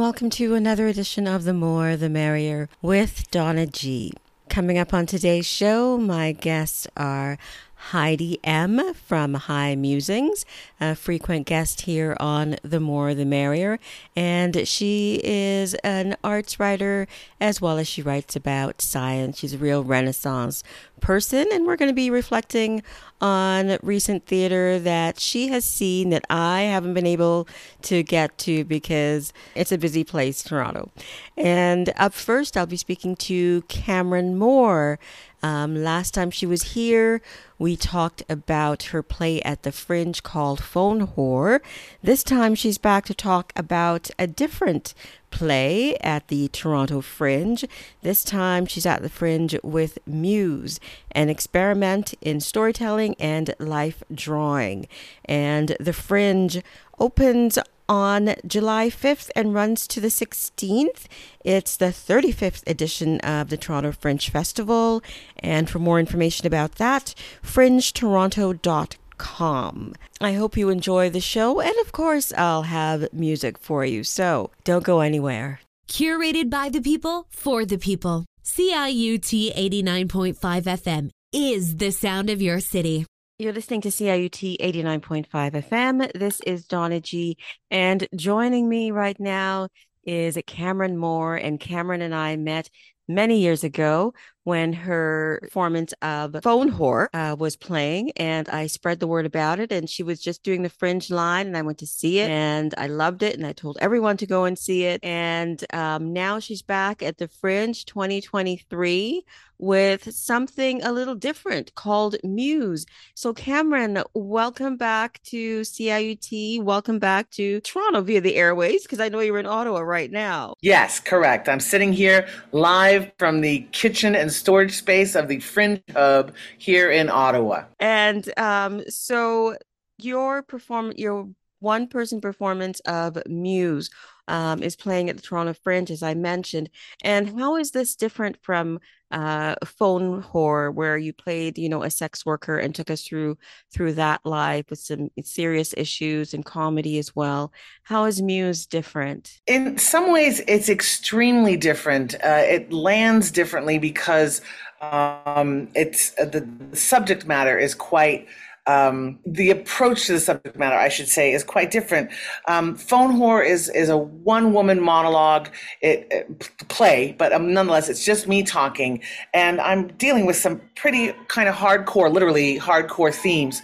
welcome to another edition of The More the Merrier with Donna G. Coming up on today's show, my guests are Heidy M. from High Musings, a frequent guest here on The More the Merrier. And she is an arts writer as well as she writes about science. She's a real Renaissance person. And we're going to be reflecting on recent theater that she has seen that I haven't been able to get to because it's a busy place, Toronto. And up first, I'll be speaking to Cameryn Moore. Um, last time she was here, we talked about her play at the Fringe called Phone Whore. This time she's back to talk about a different play at the Toronto Fringe. This time she's at the Fringe with Muse, an experiment in storytelling and life drawing. And the Fringe opens on July 5th and runs to the 16th. It's the 35th edition of the Toronto Fringe Festival. And for more information about that, fringetoronto.com. I hope you enjoy the show. And of course, I'll have music for you. So don't go anywhere. Curated by the people for the people. CIUT 89.5 FM is the sound of your city. You're listening to CIUT 89.5 FM. This is Donna G. And joining me right now is Cameryn Moore. And Cameryn and I met many years ago when her performance of Phone Whore uh, was playing, and I spread the word about it. And she was just doing the Fringe line, and I went to see it, and I loved it, and I told everyone to go and see it. And um, now she's back at the Fringe 2023 with something a little different called Muse. So, Cameryn, welcome back to CIUT. Welcome back to Toronto via the airways, because I know you're in Ottawa right now. Yes, correct. I'm sitting here live from the kitchen and storage space of the Fringe Hub here in Ottawa. And um, so, your perform your one person performance of Muse um, is playing at the Toronto Fringe, as I mentioned. And how is this different from uh, Phone Whore, where you played, you know, a sex worker and took us through through that life with some serious issues and comedy as well? How is Muse different? In some ways, it's extremely different. Uh, it lands differently because um, it's uh, the subject matter is quite um, the approach to the subject matter, I should say, is quite different. Um, Phone Whore is is a one woman monologue it, it, play, but um, nonetheless, it's just me talking, and I'm dealing with some pretty kind of hardcore, literally hardcore themes,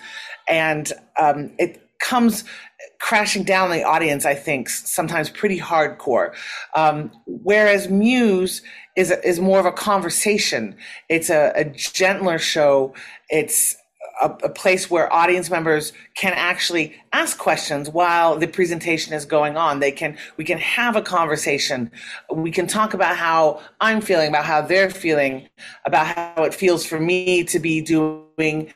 and um, it comes crashing down the audience. I think sometimes pretty hardcore, um, whereas Muse is is more of a conversation. It's a, a gentler show. It's a, a, place where audience members can actually ask questions while the presentation is going on. They can, we can have a conversation. We can talk about how I'm feeling, about how they're feeling, about how it feels for me to be doing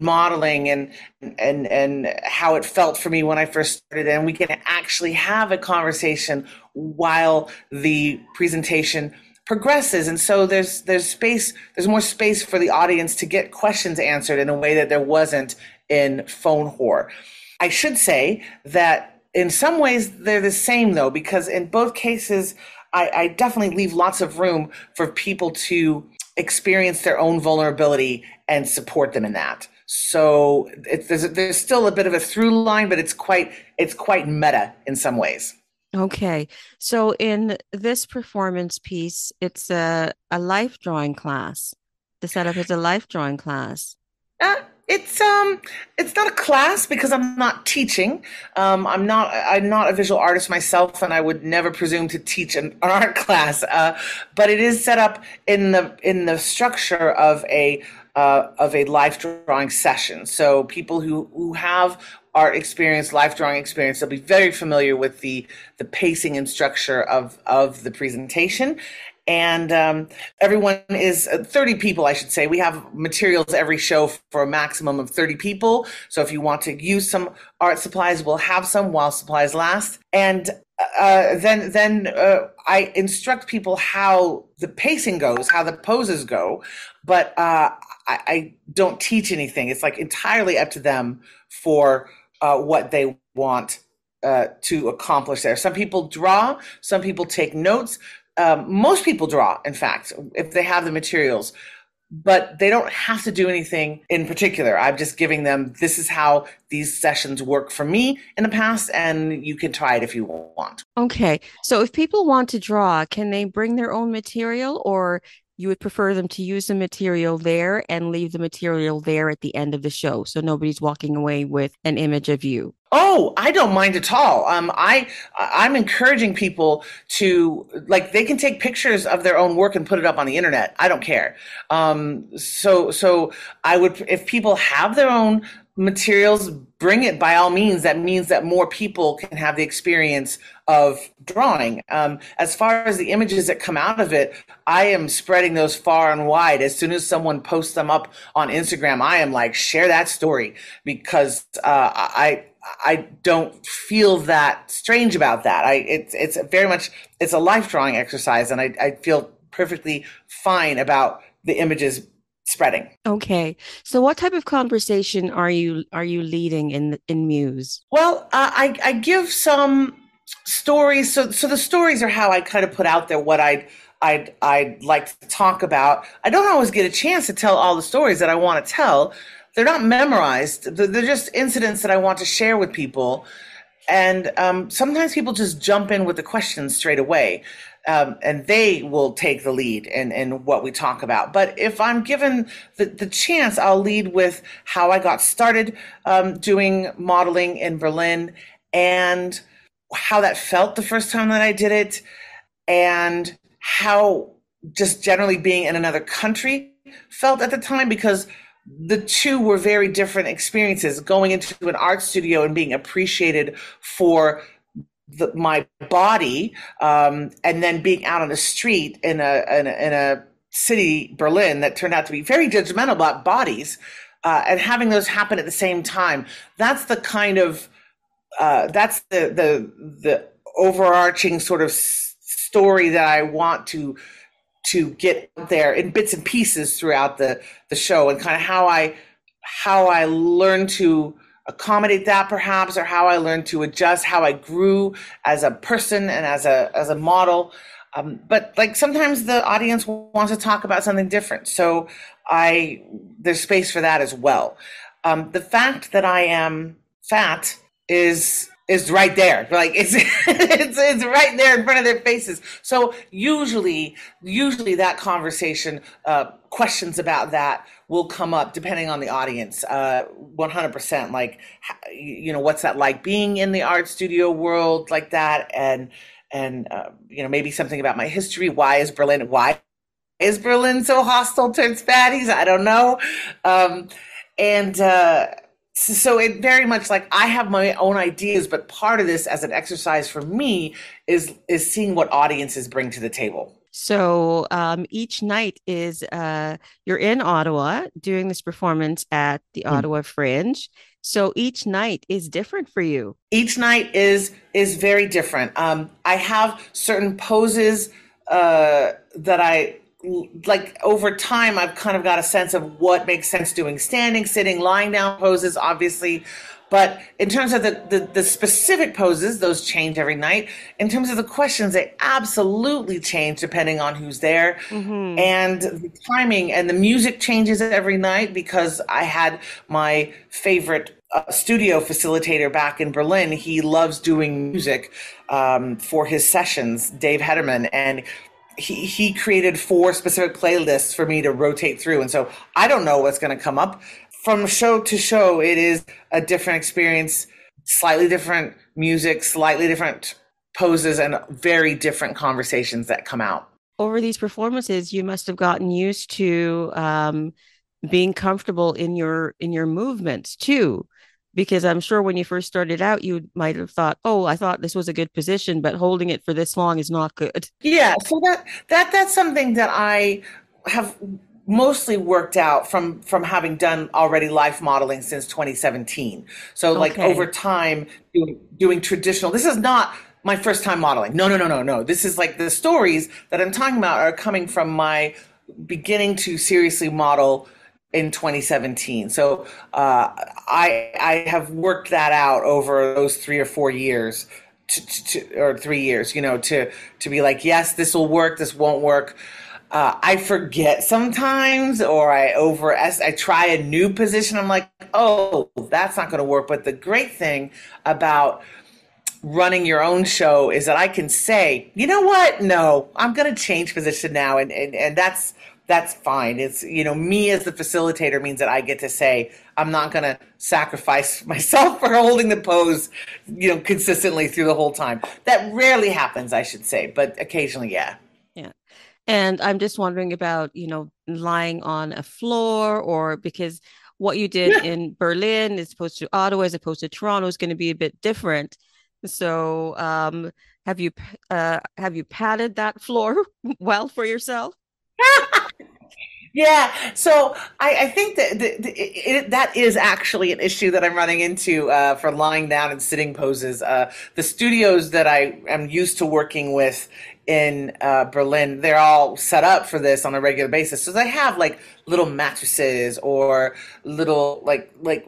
modeling and, and, and how it felt for me when I first started. And we can actually have a conversation while the presentation progresses. And so there's there's space there's more space for the audience to get questions answered in a way that there wasn't in phone whore. I should say that in some ways they're the same though because in both cases I, I definitely leave lots of room for people to experience their own vulnerability and support them in that. So there's, there's still a bit of a through line but it's quite it's quite meta in some ways Okay. So in this performance piece, it's a, a life drawing class. The setup is a life drawing class. Uh, it's um it's not a class because I'm not teaching. Um, I'm not I'm not a visual artist myself, and I would never presume to teach an, art class. Uh, but it is set up in the in the structure of a uh, of a life drawing session. So people who who have art experience, life drawing experience, they'll be very familiar with the the pacing and structure of of the presentation. And um, everyone is uh, 30 people, I should say. We have materials every show for a maximum of 30 people. So if you want to use some art supplies, we'll have some while supplies last. And uh, then then uh, I instruct people how the pacing goes, how the poses go, but uh, I, I, don't teach anything. It's like entirely up to them for uh, what they want uh, to accomplish there. Some people draw, some people take notes. Um, most people draw, in fact, if they have the materials but they don't have to do anything in particular. I'm just giving them this is how these sessions work for me in the past, and you can try it if you want. Okay. So if people want to draw, can they bring their own material or you would prefer them to use the material there and leave the material there at the end of the show so nobody's walking away with an image of you Oh, I don't mind at all. Um, I I'm encouraging people to like they can take pictures of their own work and put it up on the internet. I don't care. Um, so so I would if people have their own materials, bring it by all means. That means that more people can have the experience of drawing. Um, as far as the images that come out of it, I am spreading those far and wide. As soon as someone posts them up on Instagram, I am like, share that story because uh, I I don't feel that strange about that. I it's it's very much it's a life drawing exercise, and I, I feel perfectly fine about the images spreading. Okay, so what type of conversation are you are you leading in in Muse? Well, uh, I I give some stories. So so the stories are how I kind of put out there what I'd I'd I'd like to talk about. I don't always get a chance to tell all the stories that I want to tell they're not memorized. They're just incidents that I want to share with people. And um, sometimes people just jump in with the questions straight away. Um, and they will take the lead in, in what we talk about. But if I'm given the, the chance, I'll lead with how I got started um, doing modeling in Berlin and how that felt the first time that I did it, and how just generally being in another country felt at the time because the two were very different experiences going into an art studio and being appreciated for the, my body um, and then being out on the street in a, in a, in a city berlin that turned out to be very judgmental about bodies uh, and having those happen at the same time that's the kind of uh, that's the the the overarching sort of s- story that i want to to get there in bits and pieces throughout the the show and kind of how I how I learned to accommodate that perhaps or how I learned to adjust how I grew as a person and as a as a model. Um, but like sometimes the audience wants to talk about something different. So I there's space for that as well. Um, the fact that I am fat is is right there. Like it's it's it's right there in front of their faces. So usually, usually that conversation, uh, questions about that will come up depending on the audience. Uh, one hundred percent. Like, you know, what's that like being in the art studio world like that, and and uh, you know maybe something about my history. Why is Berlin? Why is Berlin so hostile towards fatties? I don't know. Um, and uh, so it very much like I have my own ideas, but part of this as an exercise for me is is seeing what audiences bring to the table. So um, each night is uh, you're in Ottawa doing this performance at the mm. Ottawa Fringe. So each night is different for you. Each night is is very different. Um, I have certain poses uh, that I like over time i've kind of got a sense of what makes sense doing standing sitting lying down poses obviously. But in terms of the, the, the, specific poses those change every night. In terms of the questions they absolutely change depending on who's there. Mm-hmm. and the timing and the music changes every night because i had my favorite uh, studio facilitator back in berlin. He loves doing music um, for his sessions dave hederman and he he created four specific playlists for me to rotate through, and so I don't know what's going to come up from show to show. It is a different experience, slightly different music, slightly different poses, and very different conversations that come out. Over these performances, you must have gotten used to um, being comfortable in your in your movements too because I'm sure when you first started out, you might have thought, "Oh, I thought this was a good position, but holding it for this long is not good." Yeah, so that that that's something that I have mostly worked out from from having done already life modeling since 2017. So okay. like over time doing, doing traditional. This is not my first time modeling. No, no, no, no, no. This is like the stories that I'm talking about are coming from my beginning to seriously model in 2017. So uh, I I have worked that out over those three or four years, to, to, or three years, you know, to to be like, yes, this will work, this won't work. Uh, I forget sometimes, or I over I try a new position. I'm like, oh, that's not going to work. But the great thing about running your own show is that I can say, you know what? No, I'm going to change position now, and and and that's that's fine. It's you know me as the facilitator means that I get to say I'm not going to sacrifice myself for holding the pose, you know, consistently through the whole time. That rarely happens, I should say, but occasionally, yeah. Yeah. And I'm just wondering about, you know, lying on a floor or because what you did yeah. in Berlin as opposed to Ottawa as opposed to Toronto is going to be a bit different. So, um, have you uh, have you padded that floor well for yourself? Yeah, so I, I think that the, the, it, that is actually an issue that I'm running into uh, for lying down and sitting poses. Uh, the studios that I am used to working with in uh, Berlin, they're all set up for this on a regular basis. So they have like little mattresses or little like like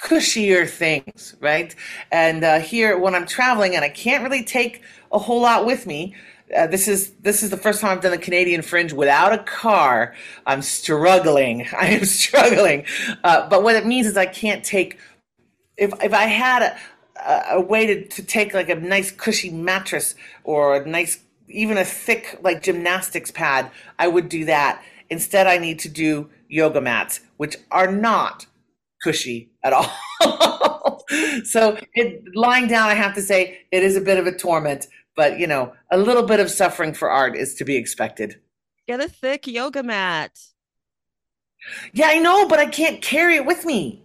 cushier things, right? And uh, here, when I'm traveling and I can't really take a whole lot with me, uh, this is this is the first time I've done the Canadian Fringe without a car. I'm struggling. I am struggling. Uh, but what it means is I can't take. If if I had a, a way to, to take like a nice cushy mattress or a nice even a thick like gymnastics pad, I would do that. Instead, I need to do yoga mats, which are not cushy at all. so it, lying down, I have to say, it is a bit of a torment but you know, a little bit of suffering for art is to be expected. Get a thick yoga mat. Yeah, I know, but I can't carry it with me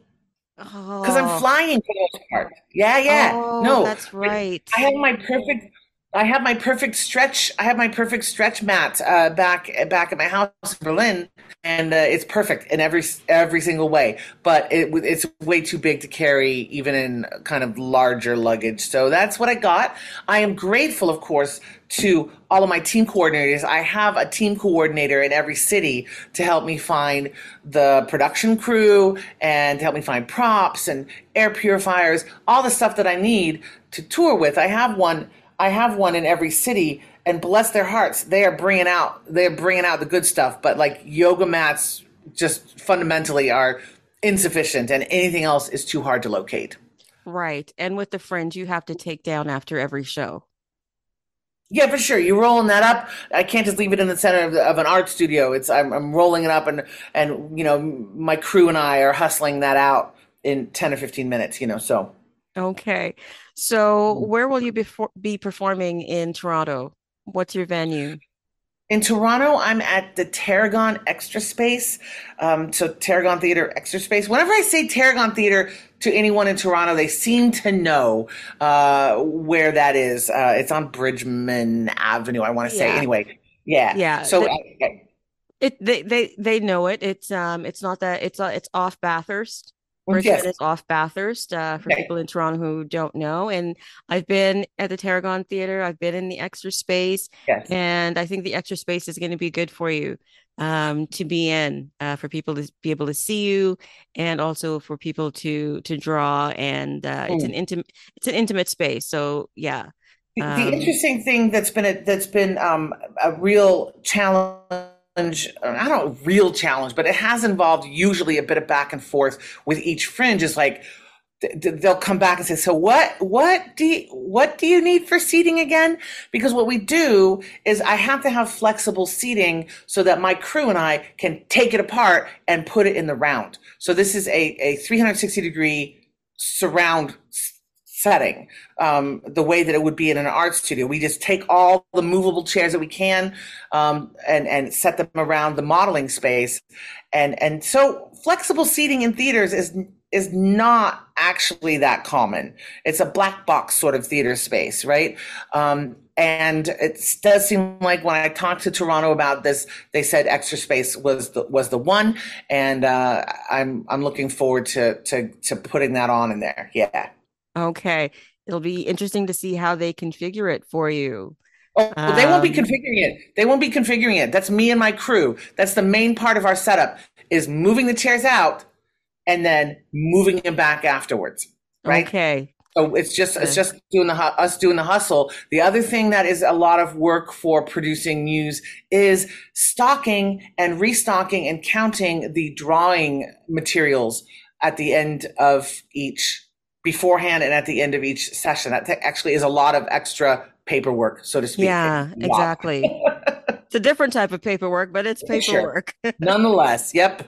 because oh. I'm flying for the most part. Yeah, yeah. Oh, no, that's right. I have my perfect I have my perfect stretch. I have my perfect stretch mat uh, back back at my house in Berlin, and uh, it's perfect in every every single way. But it, it's way too big to carry, even in kind of larger luggage. So that's what I got. I am grateful, of course, to all of my team coordinators. I have a team coordinator in every city to help me find the production crew and to help me find props and air purifiers, all the stuff that I need to tour with. I have one I have one in every city, and bless their hearts, they are bringing out they're bringing out the good stuff. But like yoga mats, just fundamentally are insufficient, and anything else is too hard to locate. Right, and with the fringe, you have to take down after every show. Yeah, for sure. You're rolling that up. I can't just leave it in the center of, the, of an art studio. It's I'm, I'm rolling it up, and and you know my crew and I are hustling that out in ten or fifteen minutes. You know, so okay. So, mm. where will you be, be performing in Toronto? What's your venue? In Toronto, I'm at the Tarragon Extra Space. Um, so, Tarragon Theater Extra Space. Whenever I say Tarragon Theater to anyone in Toronto, they seem to know uh, where that is. Uh, it's on Bridgman Avenue, I want to say. Yeah. Anyway, yeah. Yeah. So, they, I, it, they, they, they know it. It's, um, it's not that it's, uh, it's off Bathurst. Brisbane yes. is off Bathurst uh, for okay. people in Toronto who don't know. And I've been at the Tarragon Theater. I've been in the extra space. Yes. And I think the extra space is going to be good for you um, to be in, uh, for people to be able to see you, and also for people to to draw. And uh, mm. it's an intimate it's an intimate space. So yeah. Um, the interesting thing that's been a, that's been um, a real challenge, I don't know, real challenge, but it has involved usually a bit of back and forth with each fringe. Is like they'll come back and say, "So what? What do you, what do you need for seating again?" Because what we do is I have to have flexible seating so that my crew and I can take it apart and put it in the round. So this is a a 360 degree surround setting um, the way that it would be in an art studio. We just take all the movable chairs that we can um, and and set them around the modeling space, and and so flexible seating in theaters is is not actually that common. It's a black box sort of theater space, right? Um, and it does seem like when I talked to Toronto about this, they said extra space was the was the one, and uh, I'm I'm looking forward to to to putting that on in there. Yeah. Okay. It'll be interesting to see how they configure it for you. Oh, um, they won't be configuring it. They won't be configuring it. That's me and my crew. That's the main part of our setup is moving the chairs out and then moving them back afterwards. Right. Okay. So it's just it's just doing the us doing the hustle. The other thing that is a lot of work for producing Muse is stocking and restocking and counting the drawing materials at the end of each beforehand and at the end of each session. That actually is a lot of extra paperwork, so to speak. Yeah, exactly. it's a different type of paperwork, but it's paperwork. Sure. Nonetheless, yep.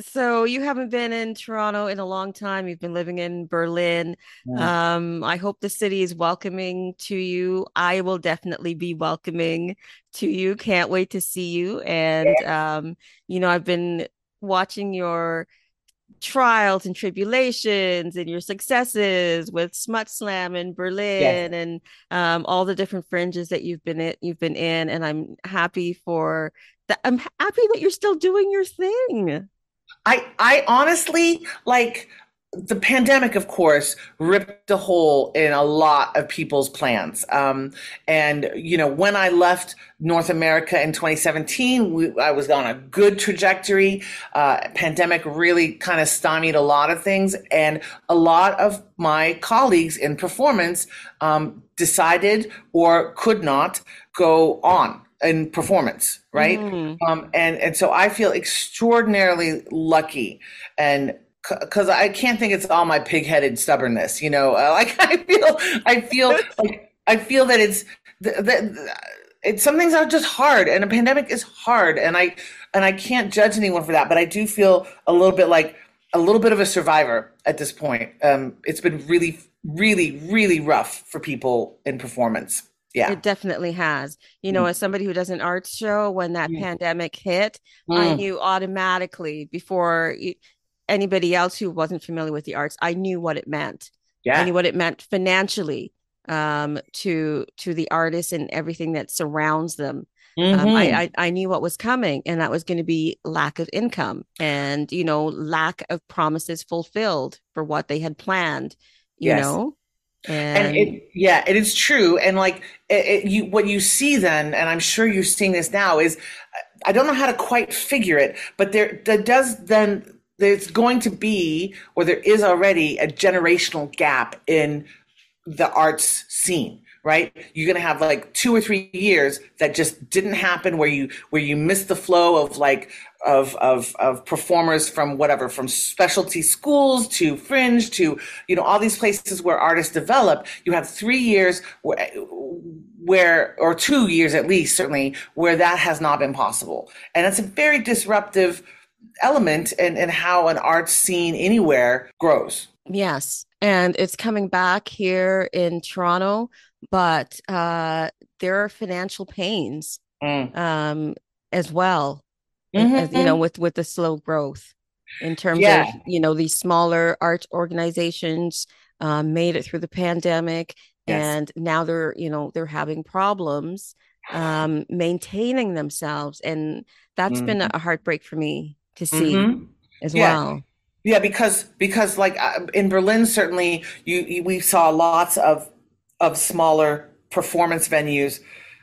So you haven't been in Toronto in a long time. You've been living in Berlin. Yeah. Um, I hope the city is welcoming to you. I will definitely be welcoming to you. Can't wait to see you. And um, you know, I've been watching your trials and tribulations and your successes with Smut Slam in Berlin and um, all the different fringes that you've been in, you've been in, and I'm happy for that. I'm happy that you're still doing your thing. I I honestly like the pandemic, of course, ripped a hole in a lot of people's plans. Um, and, you know, when I left North America in 2017, we, I was on a good trajectory. Uh, pandemic really kind of stymied a lot of things. And a lot of my colleagues in performance um, decided or could not go on in performance, right? Mm. Um, and and so I feel extraordinarily lucky, and because I can't think it's all my pig-headed stubbornness, you know. Uh, like I feel, I feel like I feel that it's that it's some things are just hard, and a pandemic is hard, and I and I can't judge anyone for that, but I do feel a little bit like a little bit of a survivor at this point. Um, it's been really, really, really rough for people in performance. Yeah. It definitely has. You know, mm. as somebody who does an arts show, when that mm. pandemic hit, mm. I knew automatically before anybody else who wasn't familiar with the arts, I knew what it meant. Yeah. I knew what it meant financially um, to to the artists and everything that surrounds them. Mm-hmm. Um, I, mm-hmm. I, I knew what was coming, and that was going to be lack of income and you know lack of promises fulfilled for what they had planned. You yes. know, and, and it, yeah, it is true. And like it, it, you, what you see then, and I'm sure you're seeing this now, is I don't know how to quite figure it, but there, there does then there's going to be, or there is already, a generational gap in the arts scene right? You're going to have like two or three years that just didn't happen where you where you missed the flow of like of of of performers from whatever from specialty schools to fringe to you know all these places where artists develop. You have 3 years where, where or 2 years at least certainly where that has not been possible. And it's a very disruptive element in, in how an art scene anywhere grows yes and it's coming back here in Toronto but uh there are financial pains mm. um as well mm-hmm. as, you know mm-hmm. with with the slow growth in terms yeah. of you know these smaller art organizations um, made it through the pandemic yes. and now they're you know they're having problems um, maintaining themselves and that's mm-hmm. been a heartbreak for me to see mm-hmm. as yeah. well yeah because because like uh, in berlin certainly you, you we saw lots of of smaller performance venues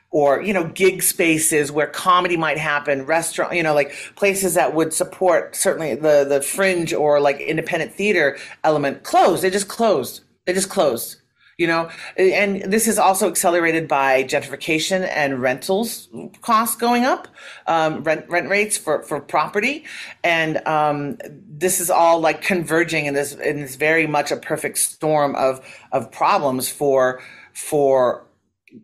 or you know gig spaces where comedy might happen restaurant you know like places that would support certainly the the fringe or like independent theater element closed they just closed they just closed you know and this is also accelerated by gentrification and rentals costs going up um, rent rent rates for for property and um, this is all like converging in this in this very much a perfect storm of of problems for for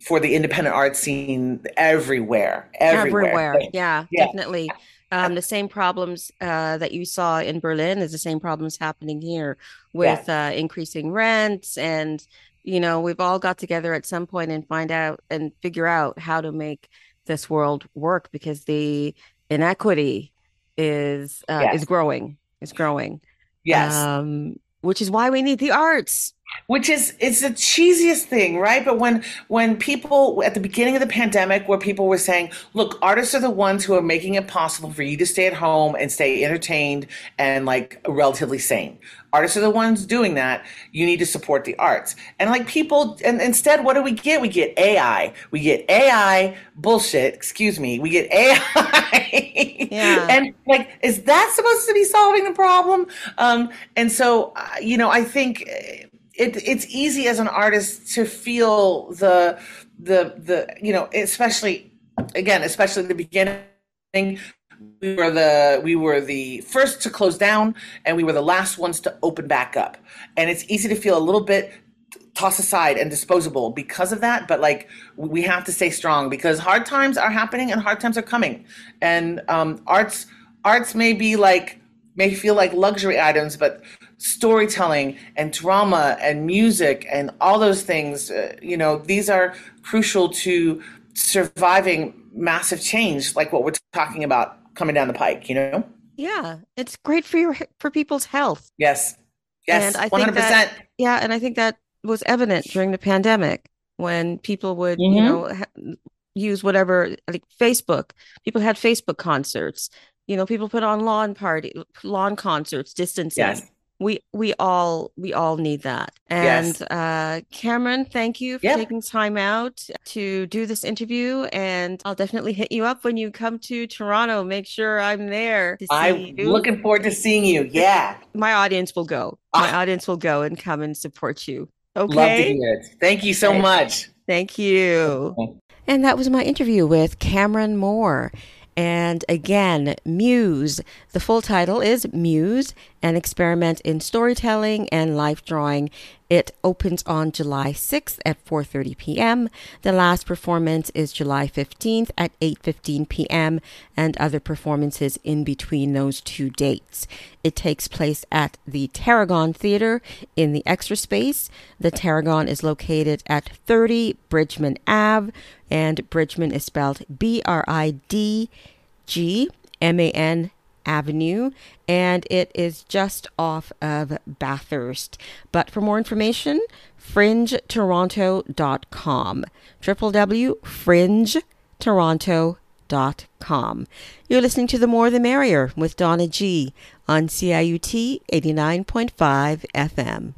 for the independent art scene everywhere. Everywhere. everywhere. Yeah, yeah, definitely. Um, the same problems uh, that you saw in Berlin is the same problems happening here with yeah. uh, increasing rents. And, you know, we've all got together at some point and find out and figure out how to make this world work because the inequity is uh, yes. is growing, is growing. Yes. Um, which is why we need the arts. Which is it's the cheesiest thing right? But when when people at the beginning of the pandemic where people were saying look artists are the ones who are making it possible for you to stay at home and stay entertained and like relatively sane. Artists are the ones doing that. You need to support the arts. And like people and instead what do we get? We get ai we get ai bullshit excuse me. We get ai yeah. and like is that supposed to be solving the problem? Um and so uh, you know i think it, it's easy as an artist to feel the the the you know especially again especially the beginning we were the we were the first to close down and we were the last ones to open back up. And it's easy to feel a little bit tossed aside and disposable because of that but like we have to stay strong because hard times are happening and hard times are coming. And um, arts arts may be like may feel like luxury items but storytelling and drama and music and all those things uh, you know these are crucial to surviving massive change like what we're talking about coming down the pike you know? Yeah it's great for your for people's health. Yes. Yes and I 100% that, yeah and i think that was evident during the pandemic when people would mm-hmm. you know ha- use whatever like facebook. People had facebook concerts. You know people put on lawn party lawn concerts distancing. Yes we we all we all need that. And yes. uh cameryn thank you for yep. taking time out to do this interview and i'll definitely hit you up when you come to toronto. Make sure i'm there i'm you. looking forward to seeing you. Yeah. My audience will go. My ah. audience will go and come and support you. Okay love to hear it. Thank you so much. Thank you. And that was my interview with cameryn moore. And again, Muse. The full title is Muse, an experiment in storytelling and life drawing. It opens on July 6th at 4:30 p.m. The last performance is July 15th at 8:15 p.m. and other performances in between those two dates. It takes place at the Tarragon Theater in the Extra Space. The Tarragon is located at 30 Bridgman Ave and Bridgman is spelled B R I D G M A N Avenue, and it is just off of Bathurst. But for more information, fringetoronto.com. www.fringetoronto.com. You're listening to The More the Merrier with Donna G on CIUT 89.5 FM.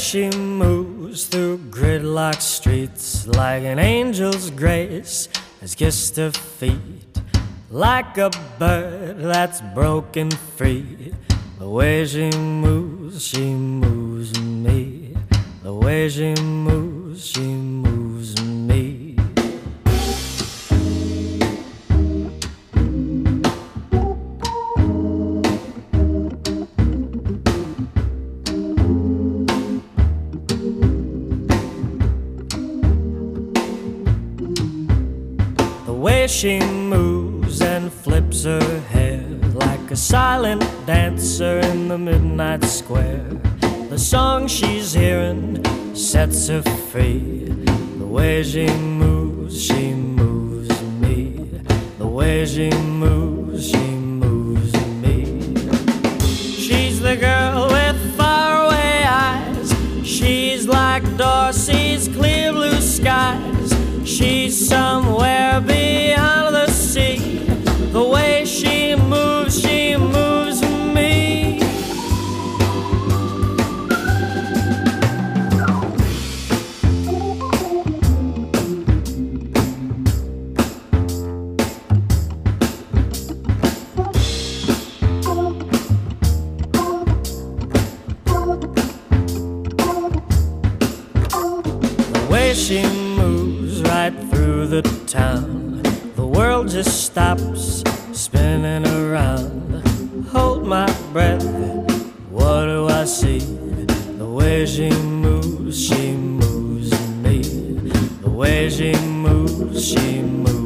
She moves through gridlock streets like an angel's grace has kissed her feet like a bird that's broken free. The way she moves, she moves me. The way she moves, she moves she moves and flips her hair like a silent dancer in the midnight square. The song she's hearing sets her free. The way she moves, she moves me. The way she moves, she moves me. She's the girl with faraway eyes. She's like Dorsey's clear blue skies. She's somewhere beyond The way she the town. The world just stops spinning around. Hold my breath, what do I see? The way she moves, she moves me. The way she moves, she moves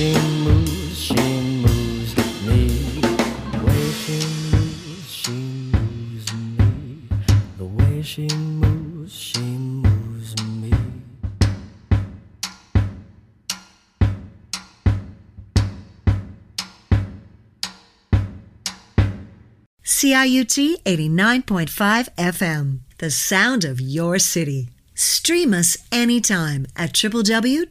she moves, she moves me. The way she moves, she moves me. The way she moves, she moves me. CIUT 89.5 FM, the sound of your city. Stream us anytime at www.ciut.fm.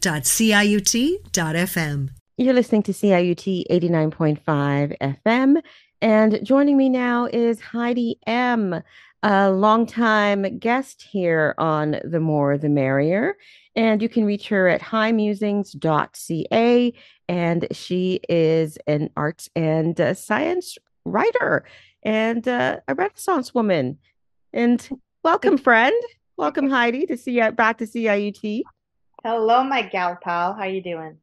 You're listening to CIUT 89.5 FM. And joining me now is Heidy M., a longtime guest here on The More the Merrier. And you can reach her at highmusings.ca. And she is an arts and uh, science writer and uh, a Renaissance woman. And welcome, friend. Welcome, Heidy, to see you back to CIUT. Hello, my gal pal. How you doing?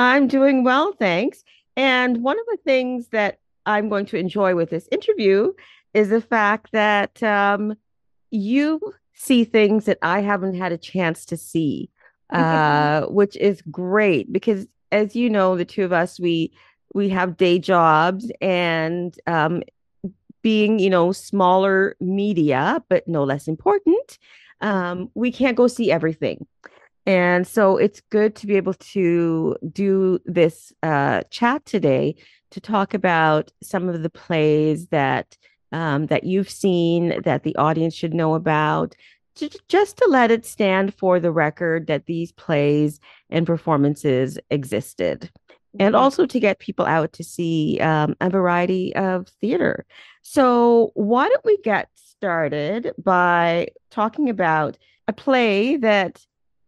I'm doing well, thanks. And one of the things that I'm going to enjoy with this interview is the fact that um, you see things that I haven't had a chance to see, uh, which is great because, as you know, the two of us we we have day jobs and um, being you know smaller media, but no less important, um, we can't go see everything. And so it's good to be able to do this uh, chat today to talk about some of the plays that um, that you've seen that the audience should know about, to, just to let it stand for the record that these plays and performances existed, and also to get people out to see um, a variety of theater. So why don't we get started by talking about a play that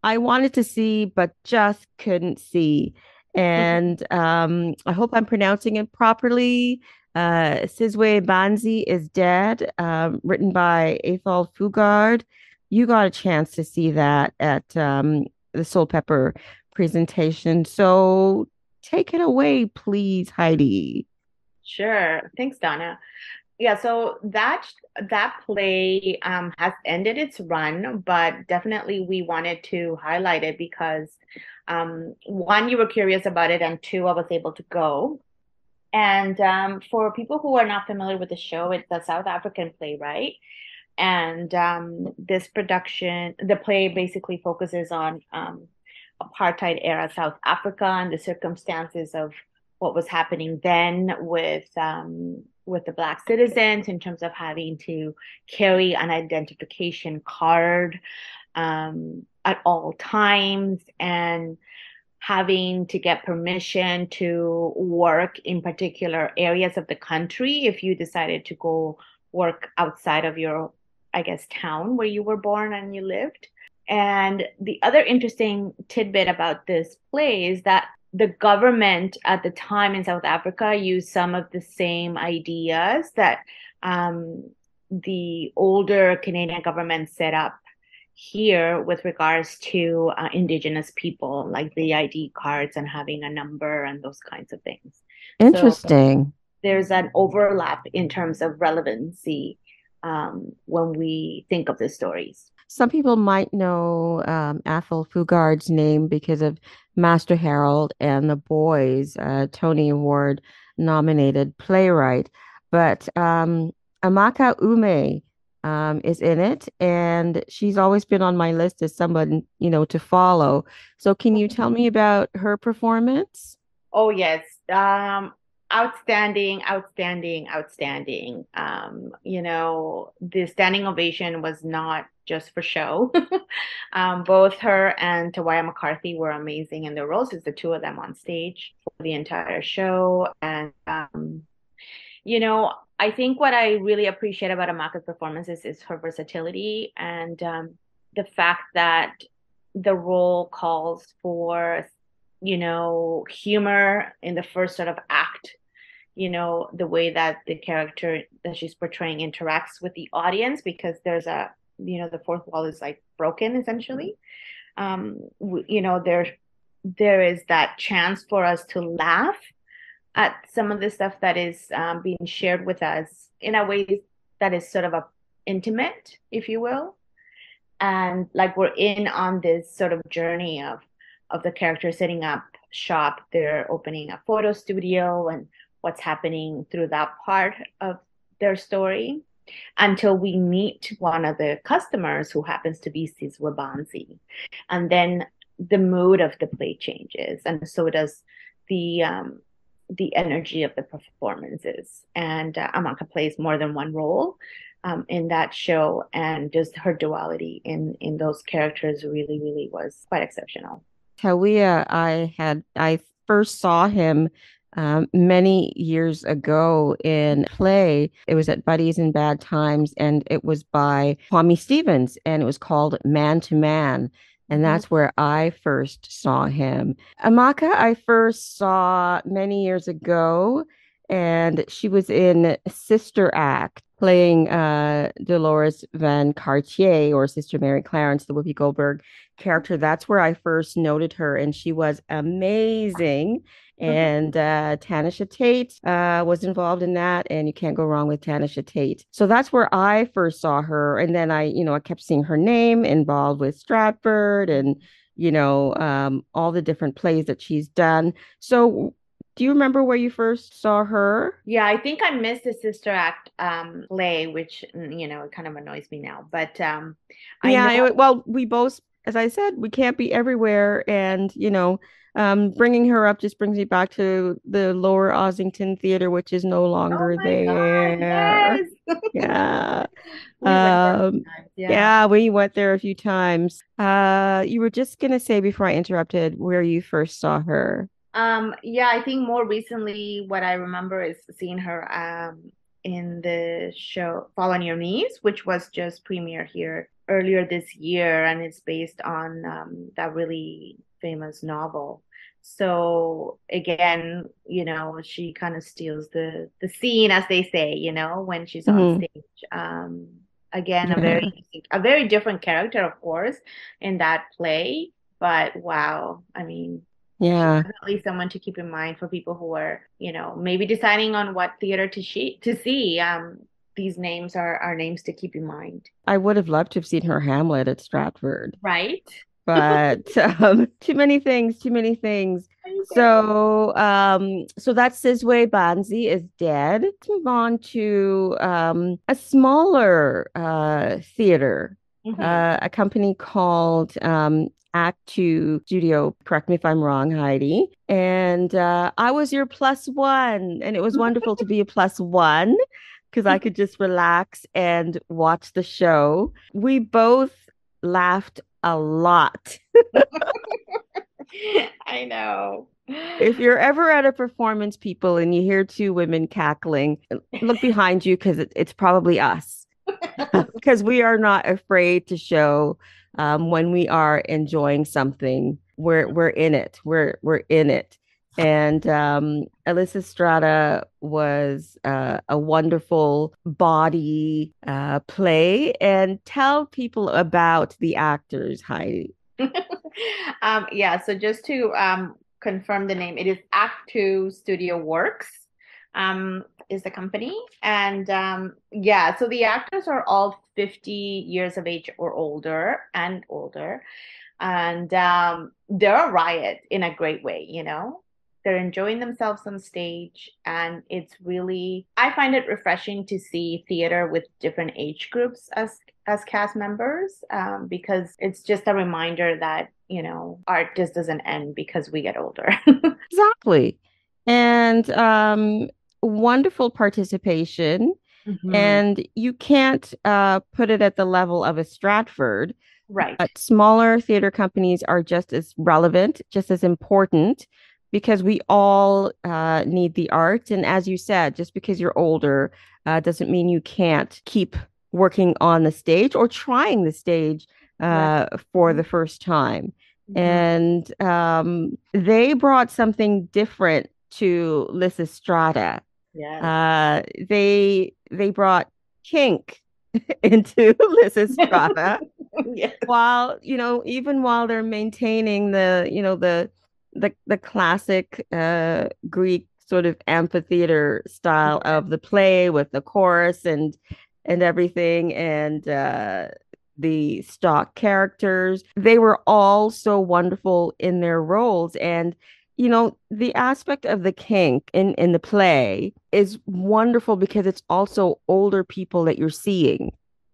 I wanted to see but just couldn't see. And um, I hope I'm pronouncing it properly. Uh, Sizwe Banzi is Dead, um, written by Athol Fugard. You got a chance to see that at um, the Soulpepper presentation. So take it away, please, Heidy. Sure. Thanks, Donna. Yeah, so that that play um, has ended its run, but definitely we wanted to highlight it because um, one, you were curious about it, and two, I was able to go. And um, for people who are not familiar with the show, it's a South African playwright. And um, this production, the play basically focuses on um, apartheid era South Africa and the circumstances of what was happening then with um, with the black citizens in terms of having to carry an identification card um, at all times and having to get permission to work in particular areas of the country if you decided to go work outside of your i guess town where you were born and you lived. And the other interesting tidbit about this play is that the government at the time in South Africa used some of the same ideas that um, the older Canadian government set up here with regards to uh, Indigenous people, like the ID cards and having a number and those kinds of things. Interesting. So there's an overlap in terms of relevancy um, when we think of the stories. Some people might know um, Athol Fugard's name because of Master Harold and the Boys, uh, Tony Award nominated playwright. But um, Amaka Umeh um, is in it, and she's always been on my list as someone you know to follow. So, can you tell me about her performance? Oh yes, um, outstanding, outstanding, outstanding. Um, you know, the standing ovation was not just for show. um, both her and Tawiah M'carthy were amazing in their roles. It's the two of them on stage for the entire show. And, um, you know, I think what I really appreciate about Amaka's performances is her versatility and um, the fact that the role calls for, you know, humor in the first sort of act you know the way that the character that she's portraying interacts with the audience because there's a you know the fourth wall is like broken essentially. Um you know there there is that chance for us to laugh at some of the stuff that is um, being shared with us in a way that is sort of a intimate if you will. And like we're in on this sort of journey of of the character setting up shop they're opening a photo studio and what's happening through that part of their story until we meet one of the customers who happens to be Sizwe Banzi. And then the mood of the play changes, and so does the um, the energy of the performances. And uh, Amaka plays more than one role um, in that show, and just her duality in in those characters really, really was quite exceptional. Tawiah, I had I first saw him um, many years ago in play. It was at Buddies in Bad Times, and it was by Kwame Stevens, and it was called Man to Man. And mm-hmm. that's where I first saw him. Amaka, I first saw many years ago, and she was in Sister Act, playing uh, Dolores Van Cartier or Sister Mary Clarence, the Whoopi Goldberg character. That's where I first noted her, and she was amazing. Mm-hmm. And uh, Tanisha Taitt uh, was involved in that, and you can't go wrong with Tanisha Taitt. So that's where I first saw her, and then I, you know, I kept seeing her name involved with Stratford and you know um, all the different plays that she's done. So do you remember where you first saw her? Yeah, I think I missed the Sister Act um, play, which mm, you know it kind of annoys me now. But um, yeah, know- it, well, we both, as I said, we can't be everywhere, and you know, um, bringing her up just brings me back to the Lower Ossington Theater, which is no longer oh there. God, yes. yeah. we um, yeah. yeah, we went there a few times. Uh, you were just gonna say before I interrupted where you first saw her. Um, yeah, I think more recently, what I remember is seeing her um in the show Fall on Your Knees, which was just premiere here earlier this year, and it's based on um, that really famous novel. So again, you know, she kind of steals the the scene, as they say, you know, when she's mm-hmm. on stage. Um, again, a very a very different character, of course, in that play. But wow, I mean, yeah, definitely someone to keep in mind for people who are, you know, maybe deciding on what theater to see. To see, um, these names are are names to keep in mind. I would have loved to have seen her Hamlet at Stratford. Right but um, too many things, too many things. So, um, so that Sizwe Banzi is dead. Let's move on to um, a smaller uh, theater, mm-hmm. uh, a company called um, Act Two Studio. Correct me if I'm wrong, Heidy. And uh, I was your plus one, and it was wonderful to be a plus one because I could just relax and watch the show. We both laughed a lot. I know. If you're ever at a performance, people, and you hear two women cackling, look behind you because it, it's probably us. Because we are not afraid to show um, when we are enjoying something. We're we're in it. We're we're in it. And um, Lysistrata was uh, a wonderful body uh, play. And tell people about the actors, Heidy. um, yeah, so just to um, confirm the name, it is Act Two Studio Works. Um, is the company. And um yeah so the actors are all 50 years of age or older and older. And um they're a riot in a great way you know? They're enjoying themselves on stage and it's really i find it refreshing to see theater with different age groups as as cast members um, because it's just a reminder that you know art just doesn't end because we get older. Exactly. And um, wonderful participation. Mhm. And you can't uh, put it at the level of a Stratford, Right. but smaller theater companies are just as relevant, just as important, because we all uh, need the art. And as you said, just because you're older uh, doesn't mean you can't keep working on the stage or trying the stage uh, for the first time. Mhm. And um, they brought something different to Lysistrata. Yes. Uh, they they brought kink into Lysistrata Yes. while you know even while they're maintaining the you know the the the classic uh Greek sort of amphitheater style of the play with the chorus and and everything and uh the stock characters they were all so wonderful in their roles and you know the aspect of the kink in in the play is wonderful because it's also older people that you're seeing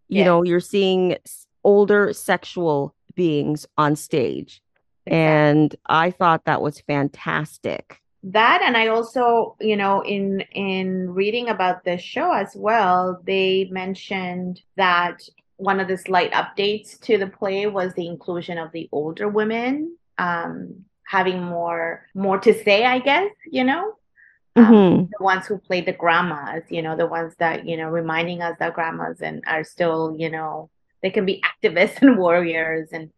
you Yeah. know you're seeing older sexual beings on stage and I thought that was fantastic. that and i also you know in in reading about this show as well they mentioned that one of the slight updates to the play was the inclusion of the older women um having more more to say i guess you know um, Mhm. the ones who played the grandmas you know the ones that you know reminding us that grandmas and are still you know they can be activists and warriors and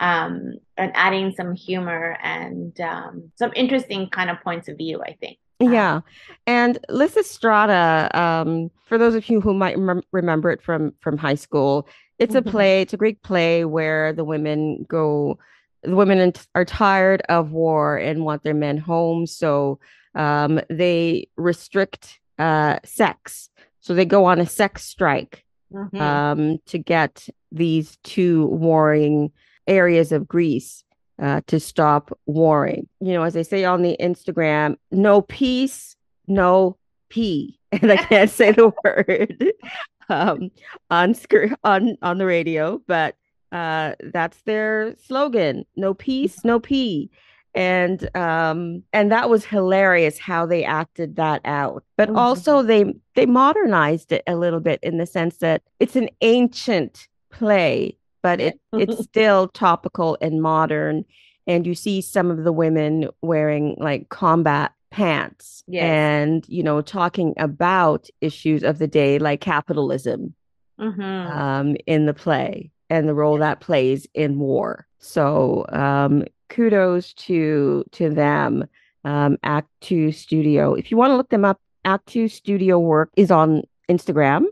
um, and adding some humor and um, some interesting kind of points of view, I think. Um, Yeah. And Lysistrata, um, for those of you who might rem remember it from from high school, it's a Mhm. play, it's a Greek play where the women go, the women are tired of war and want their men home, so um, they restrict uh, sex. So they go on a sex strike Mhm. um, to get these two warring areas of Greece uh, to stop warring. You know, as they say on the Instagram, no peace, no pee. And I can't say the word um, on screen on on the radio, but uh, that's their slogan: no peace, no pee. And um and that was hilarious how they acted that out. But Mhm. also they they modernized it a little bit in the sense that it's an ancient play, but it it's still topical and modern. And you see some of the women wearing like combat pants Yes. and you know talking about issues of the day like capitalism Mhm. um, in the play and the role that plays in war. So um, kudos to to them. Um, Act Two Studio. If you want to look them up, Act Two Studio Work is on Instagram.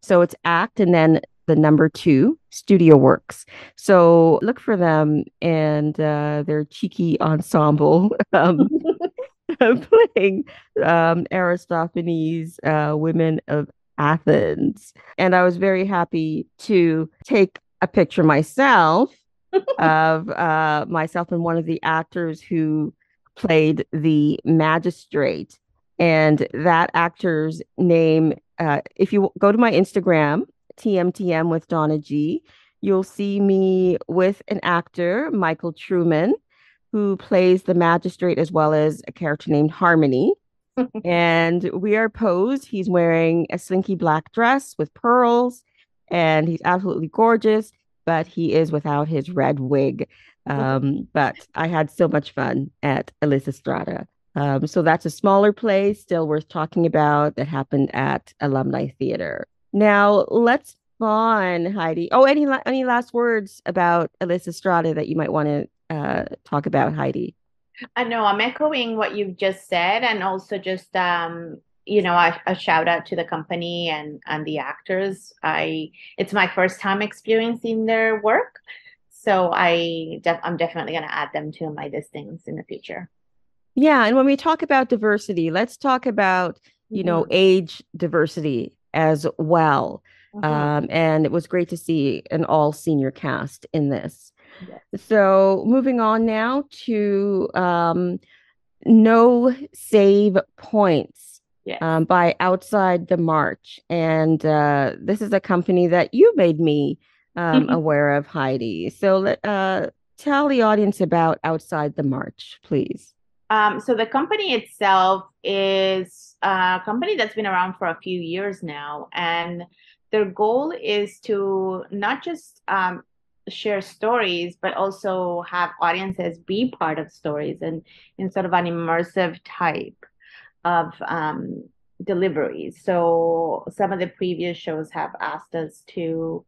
So it's Act and then the number two Studio Works. So look for them and uh, their cheeky ensemble. Um, playing um, Aristophanes, uh, women of Athens. And I was very happy to take a picture myself of uh, myself and one of the actors who played the magistrate. And that actor's name, uh, if you go to my Instagram, TMTM with Donna G, you'll see me with an actor, Michael Truman, who plays the magistrate as well as a character named Harmony. and we are posed. He's wearing a slinky black dress with pearls, and he's absolutely gorgeous, but he is without his red wig. Um, but I had so much fun at Lysistrata. Um, so that's a smaller play, still worth talking about, that happened at Alumni Theater. Now let's on, Heidy. Oh, any la- any last words about Lysistrata that you might want to uh, talk about, Heidy? I know I'm echoing what you've just said, and also just um, you know, a, a shout out to the company and and the actors. I it's my first time experiencing their work, so I def I'm definitely gonna add them to my listings in the future. Yeah, and when we talk about diversity, let's talk about, you know, age diversity as well. Mhm. Um, and it was great to see an all senior cast in this. Yes. So moving on now to um, No Save Points Yes. um, by Outside the March. And uh, this is a company that you made me um, aware of, Heidy. So let uh, tell the audience about Outside the March, please. Um, so the company itself is a company that's been around for a few years now, and their goal is to not just um, share stories, but also have audiences be part of stories and in sort of an immersive type of um, deliveries. So some of the previous shows have asked us to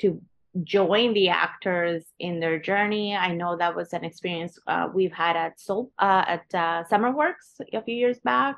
to join the actors in their journey. I know that was an experience uh, we've had at Soul uh, at uh, SummerWorks a few years back.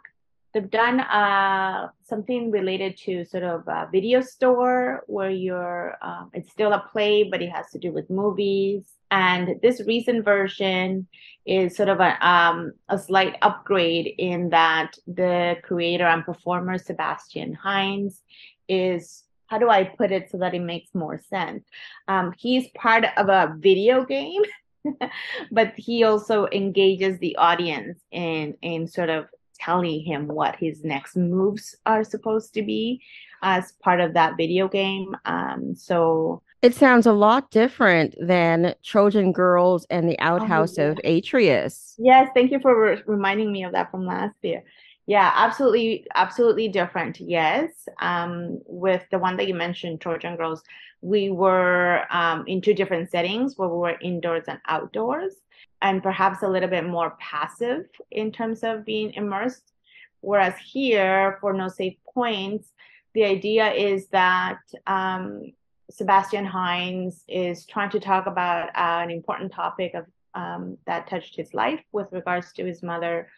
They've done uh, something related to sort of a video store where you're, um, it's still a play, but it has to do with movies. And this recent version is sort of a, um, a slight upgrade in that the creator and performer, Sebastian Hines, is how do I put it so that it makes more sense? Um, he's part of a video game, but he also engages the audience in in sort of telling him what his next moves are supposed to be as part of that video game. Um, so it sounds a lot different than Trojan Girls and the oh, Outhouse oh, yeah. of Atreus. Yes, thank you for re- reminding me of that from last year. Yeah, absolutely, absolutely different. Yes, um, with the one that you mentioned, Trojan Girls, we were um, in two different settings where we were indoors and outdoors and perhaps a little bit more passive in terms of being immersed. Whereas here, for No Save Points, the idea is that um, Sebastian Hines is trying to talk about uh, an important topic of um, that touched his life with regards to his mother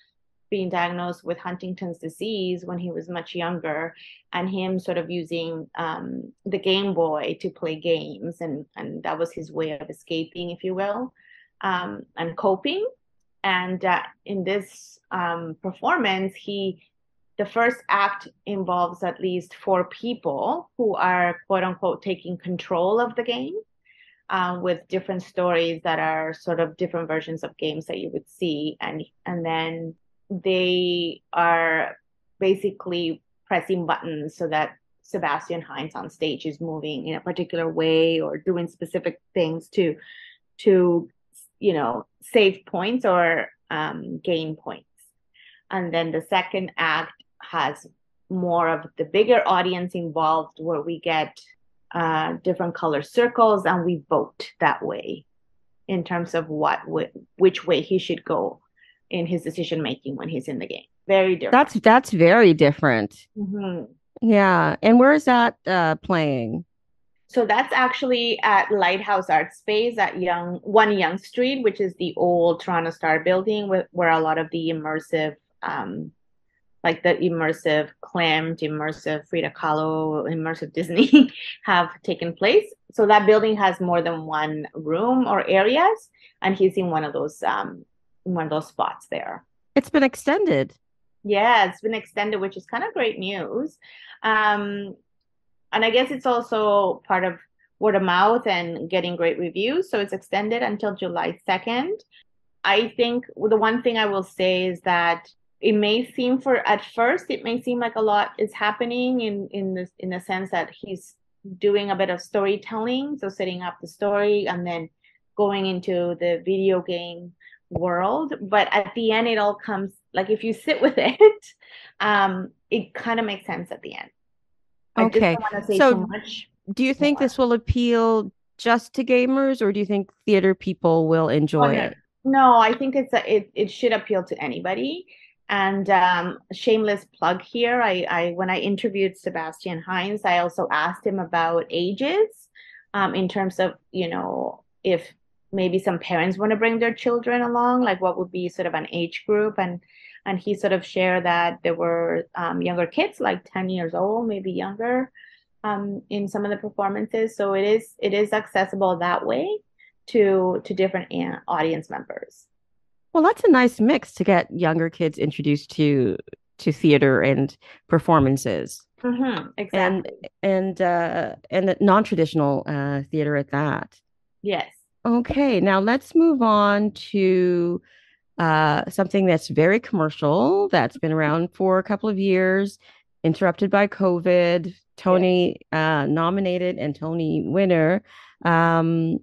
being diagnosed with Huntington's disease when he was much younger, and him sort of using um, the Game Boy to play games, and and that was his way of escaping, if you will um, and coping. And uh, in this um, performance, he the first act involves at least four people who are quote unquote taking control of the game um, with different stories that are sort of different versions of games that you would see and and then they are basically pressing buttons so that Sebastian Hines on stage is moving in a particular way or doing specific things to to you know, save points or um, gain points. And then the second act has more of the bigger audience involved where we get uh, different color circles and we vote that way in terms of what which way he should go in his decision making when he's in the game. Very different. That's that's very different. Mm-hmm. Yeah, and where is that uh, playing? So that's actually at Lighthouse Art Space at Yonge One Yonge Street, which is the old Toronto Star building with, where a lot of the immersive, um, like the immersive Klimt, immersive Frida Kahlo, immersive Disney have taken place. So that building has more than one room or areas, and he's in one of those um, one of those spots there. It's been extended. Yeah, it's been extended, which is kind of great news. Um, and I guess it's also part of word of mouth and getting great reviews. So it's extended until July 2nd. I think the one thing I will say is that it may seem for at first it may seem like a lot is happening in in this in the sense that he's doing a bit of storytelling, so setting up the story and then going into the video game world. But at the end, it all comes like if you sit with it, um, it kind of makes sense at the end. Okay. so do you think more. this will appeal just to gamers or do you think theater people will enjoy okay. it? No, I think it's a, it, it should appeal to anybody. And um, shameless plug here. I, I when I interviewed Sebastian Hines, I also asked him about ages, um, in terms of you know if maybe some parents want to bring their children along, like what would be sort of an age group. And and he sort of shared that there were um, younger kids like 10 years old maybe younger um, in some of the performances. So it is it is accessible that way to to different audience members. Well that's a nice mix to get younger kids introduced to to theater and performances. Mm-hmm, exactly. and and uh and non-traditional uh theater at that. Yes. Okay now let's move on to uh, something that's very commercial, that's been around for a couple of years, interrupted by COVID, Tony yeah. uh, nominated and Tony winner, um,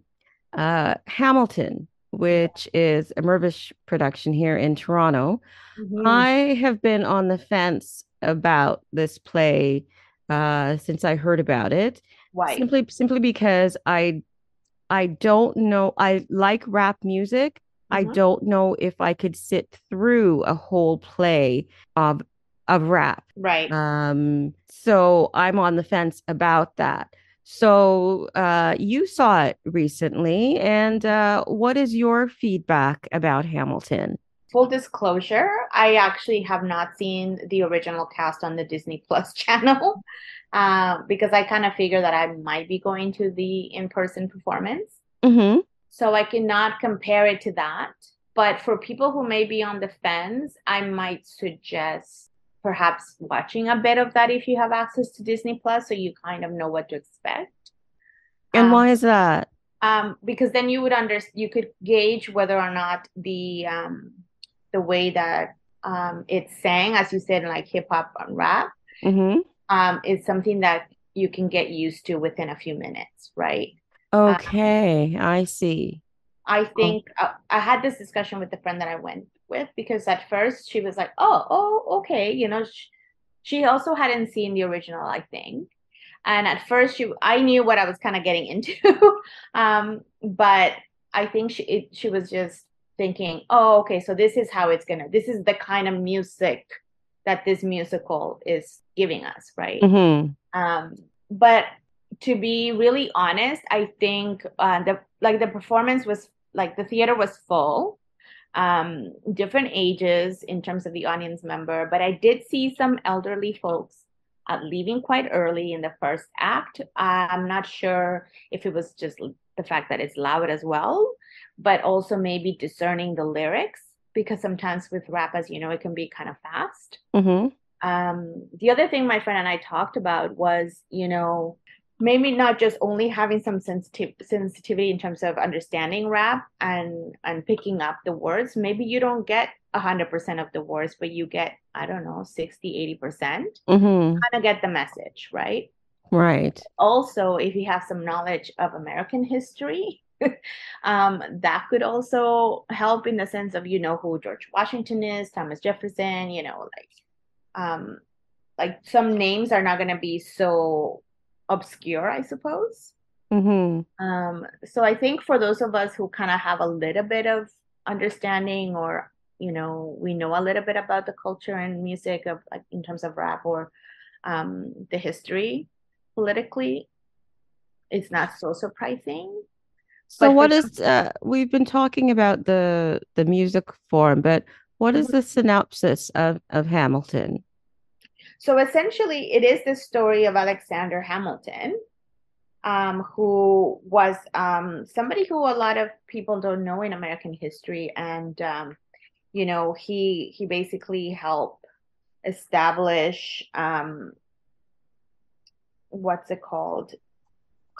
uh, Hamilton. which is a Mirvish production here in Toronto. Mhm. I have been on the fence about this play uh, since I heard about it. Why? Simply simply because I I don't know I like rap music. I Mhm. don't know if I could sit through a whole play of of rap. Right. Um, so I'm on the fence about that. So uh, you saw it recently, and uh, what is your feedback about Hamilton? Full disclosure, I actually have not seen the original cast on the Disney Plus channel uh, because I kind of figure that I might be going to the in-person performance. Mm-hmm. So I cannot compare it to that. But for people who may be on the fence, I might suggest perhaps watching a bit of that if you have access to Disney Plus so you kind of know what to expect. And Um, why is that? um, because then you would under you could gauge whether or not the um, the way that um, it's sang, as you said, in like hip hop and rap, Mm-hmm. um, is something that you can get used to within a few minutes, right? Okay, I see. I think uh, I had this discussion with the friend that I went with because at first she was like, "Oh, oh, okay," you know, she, she also hadn't seen the original, I think. And at first she I knew what I was kind of getting into. Um, but I think she it, she was just thinking, "Oh, okay, so this is how it's gonna this is the kind of music that this musical is giving us, right?" Mm-hmm. Um, but to be really honest, I think uh, the like the performance was like the theater was full, um, different ages in terms of the audience member, but I did see some elderly folks uh, leaving quite early in the first act. I'm not sure if it was just the fact that it's loud as well, but also maybe discerning the lyrics because sometimes with rap, as you know, it can be kind of fast Mm-hmm. um, the other thing my friend and I talked about was, you know, maybe not just only having some sensitive sensitivity in terms of understanding rap and and picking up the words. Maybe you don't get a hundred percent of the words, but you get, I don't know, 60, 80 percent. Mm-hmm. Kind of get the message, right? Right. Also, if you have some knowledge of American history, um, that could also help in the sense of you know who George Washington is, Thomas Jefferson, you know, like um like some names are not going to be so obscure, I suppose. Mm-hmm. Um, so I think for those of us who kind of have a little bit of understanding or you know we know a little bit about the culture and music of like in terms of rap or um, the history politically, it's not so surprising. So But what is uh we've been talking about the the music form, but what is the synopsis of of Hamilton? So essentially, it is the story of Alexander Hamilton, um, who was um, somebody who a lot of people don't know in American history, and um, you know, he he basically helped establish um, what's it called,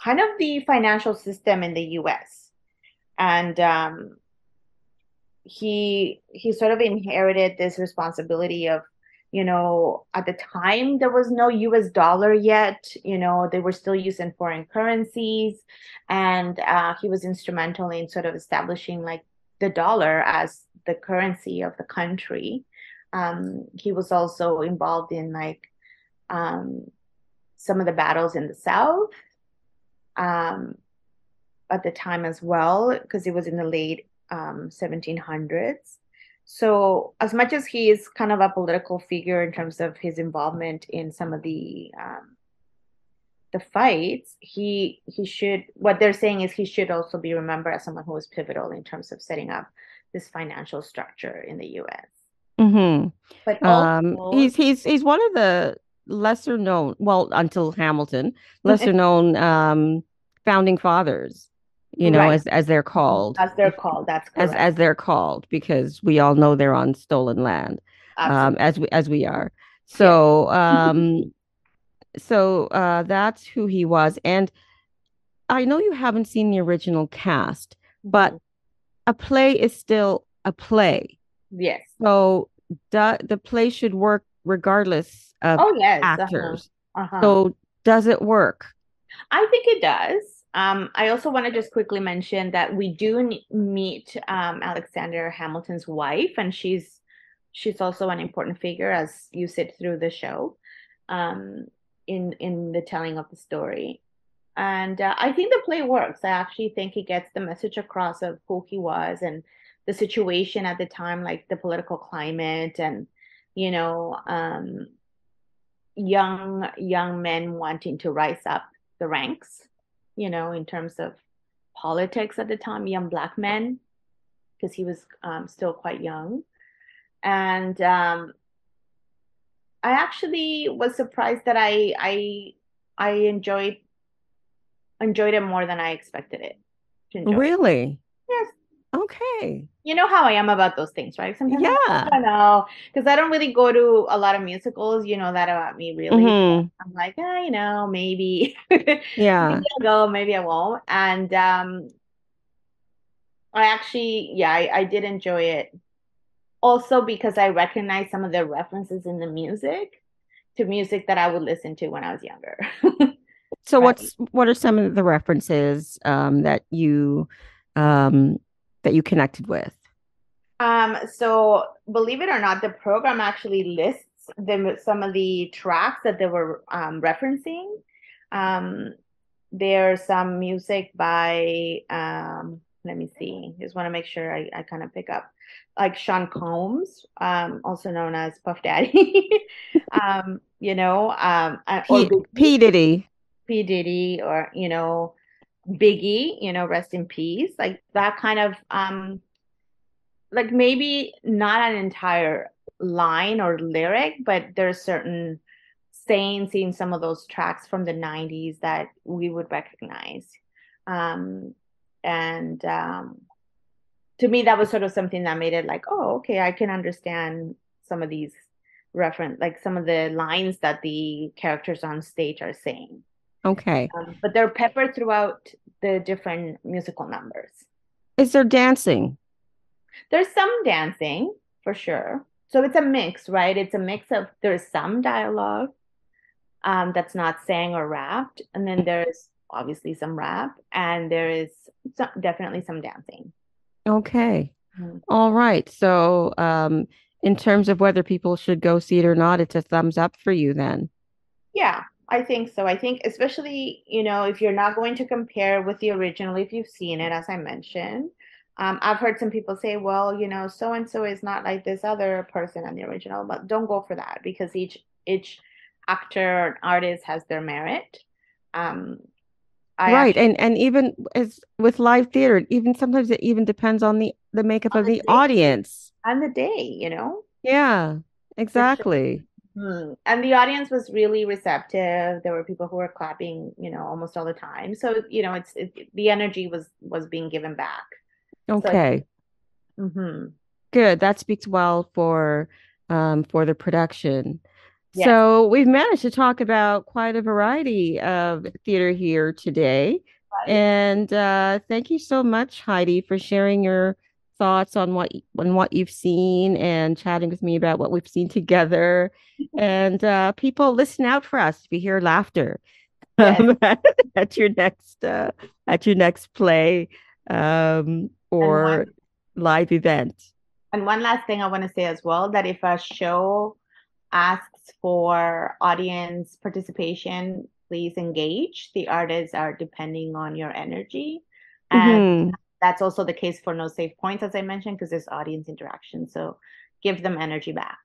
kind of the financial system in the U.S. and um, he he sort of inherited this responsibility of you know, at the time there was no US dollar yet, you know, they were still using foreign currencies. And uh, he was instrumental in sort of establishing like the dollar as the currency of the country. Um, he was also involved in like um, some of the battles in the South um, at the time as well, because it was in the late um, 1700s. So, as much as he is kind of a political figure in terms of his involvement in some of the um, the fights, he he should. What they're saying is he should also be remembered as someone who was pivotal in terms of setting up this financial structure in the U.S. Mm-hmm. But Um, he's he's he's one of the lesser known, well, until Hamilton, lesser known um founding fathers, you know, Right. as as they're called, as they're called, that's as correct. as they're called, because we all know they're on stolen land, um, as we as we are. So, um, so uh, that's who he was, and I know you haven't seen the original cast, but a play is still a play. yes. So the the play should work regardless of Oh yes. uh-huh, actors. uh-huh. So does it work? I think it does. Um, I also want to just quickly mention that we do meet um, Alexander Hamilton's wife, and she's she's also an important figure as you sit through the show um, in in the telling of the story. And uh, I think the play works. I actually think it gets the message across of who he was and the situation at the time, like the political climate, and you know, um, young young men wanting to rise up the ranks you know, in terms of politics at the time, young black men, because he was um, still quite young. And um, I actually was surprised that I I I enjoyed enjoyed it more than I expected it. Really? Yes. Okay. You know how I am about those things, right? Sometimes yeah. I don't know because I don't really go to a lot of musicals. You know that about me, really. Mm-hmm. I'm like, ah, you know, maybe. Yeah. maybe I'll go, maybe I won't. And um, I actually, yeah, I, I did enjoy it. Also because I recognize some of the references in the music to music that I would listen to when I was younger. so right. what's what are some of the references um, that you um, that you connected with? Um, so believe it or not, the program actually lists the, some of the tracks that they were um, referencing. Um, there's some music by, um, let me see, just want to make sure I, I kind of pick up, like Sean Combs, um, also known as Puff Daddy, um, you know, um, P, P Diddy, P Diddy, or you know, Biggie, you know, rest in peace, like that kind of um like maybe not an entire line or lyric, but there's certain sayings in some of those tracks from the 90s that we would recognize. Um and um to me that was sort of something that made it like, oh, okay, I can understand some of these reference like some of the lines that the characters on stage are saying. Okay. Um, but they're peppered throughout the different musical numbers. Is there dancing? There's some dancing for sure. So it's a mix, right? It's a mix of there's some dialogue um, that's not sang or rapped, and then there's obviously some rap, and there is some, definitely some dancing. Okay. Mm-hmm. All right. So, um, in terms of whether people should go see it or not, it's a thumbs up for you then. Yeah, I think so. I think especially, you know, if you're not going to compare with the original, if you've seen it, as I mentioned, um, I've heard some people say, well, you know, so and so is not like this other person in the original, but don't go for that because each each actor or artist has their merit. Um, I right, actually, and and even as with live theater, even sometimes it even depends on the the makeup of the, the audience and the day, you know. Yeah, exactly. Hmm. And the audience was really receptive. There were people who were clapping, you know, almost all the time. So you know, it's it, the energy was was being given back. Okay. So, mm-hmm. Good. That speaks well for um for the production. Yes. So we've managed to talk about quite a variety of theater here today. Right. And uh, thank you so much, Heidy, for sharing your thoughts on what on what you've seen and chatting with me about what we've seen together. and uh, people, listen out for us if you hear laughter yes. um, at your next uh, at your next play um, or one, live event. And one last thing I want to say as well that if a show asks for audience participation, please engage. The artists are depending on your energy. And mm-hmm that's also the case for no save points, as I mentioned, because there's audience interaction. So give them energy back.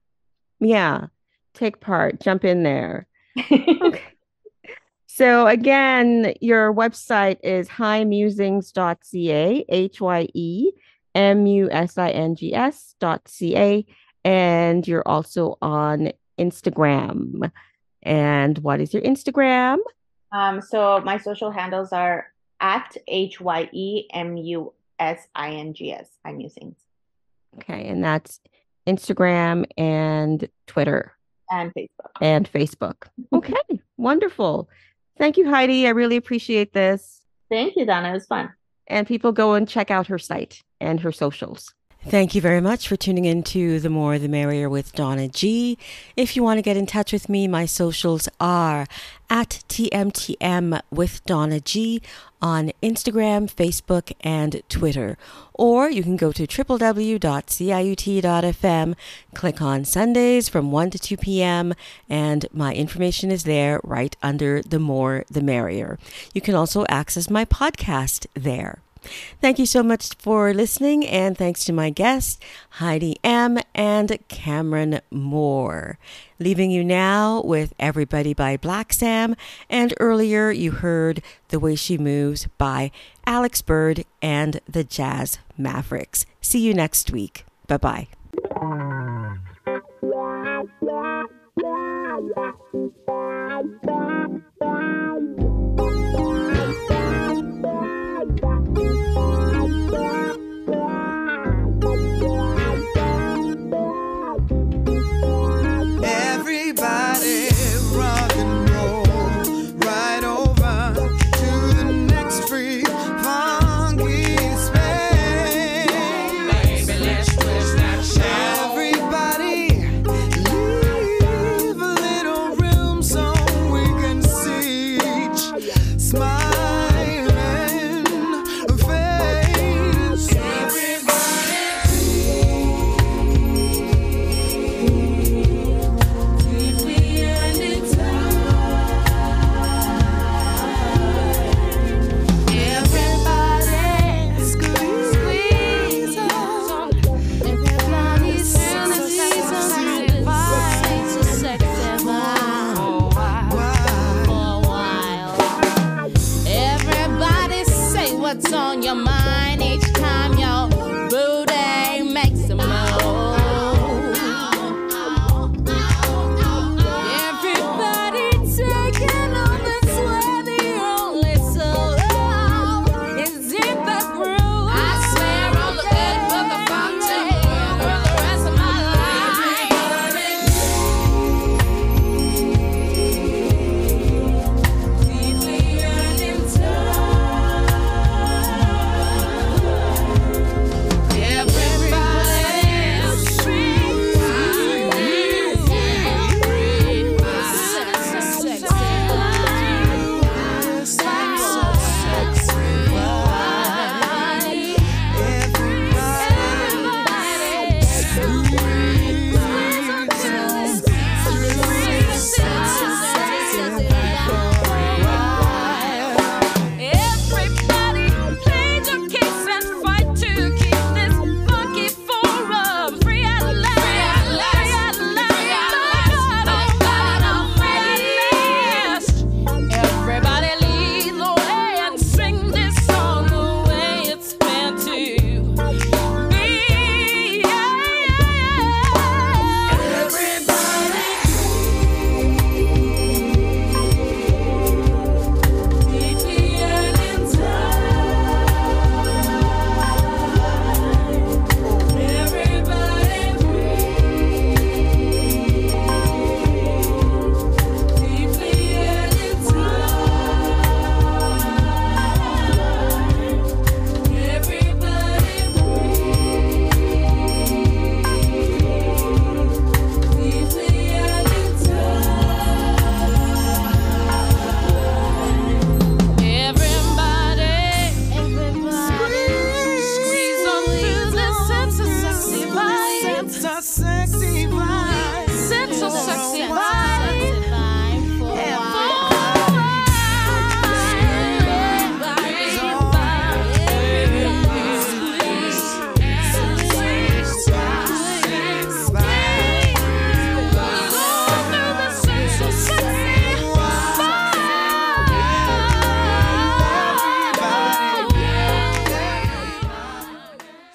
Yeah. Take part, jump in there. okay. So again, your website is hyemusings.ca, H Y E M U S I N G S dot C A. And you're also on Instagram. And what is your Instagram? Um, so my social handles are at H Y E M U S I N G S. I'm using. Okay. And that's Instagram and Twitter. And Facebook. And Facebook. Okay. Wonderful. Thank you, Heidy. I really appreciate this. Thank you, Donna. It was fun. And people go and check out her site and her socials. Thank you very much for tuning in to The More the Merrier with Donna G. If you want to get in touch with me, my socials are at TMTM with Donna G on Instagram, Facebook, and Twitter. Or you can go to www.ciut.fm, click on Sundays from 1 to 2 p.m., and my information is there right under The More the Merrier. You can also access my podcast there. Thank you so much for listening, and thanks to my guests, Heidy M. and Cameryn Moore. Leaving you now with Everybody by Blaxam, and earlier you heard The Way She Moves by Alex Bird and the Jazz Mavericks. See you next week. Bye bye.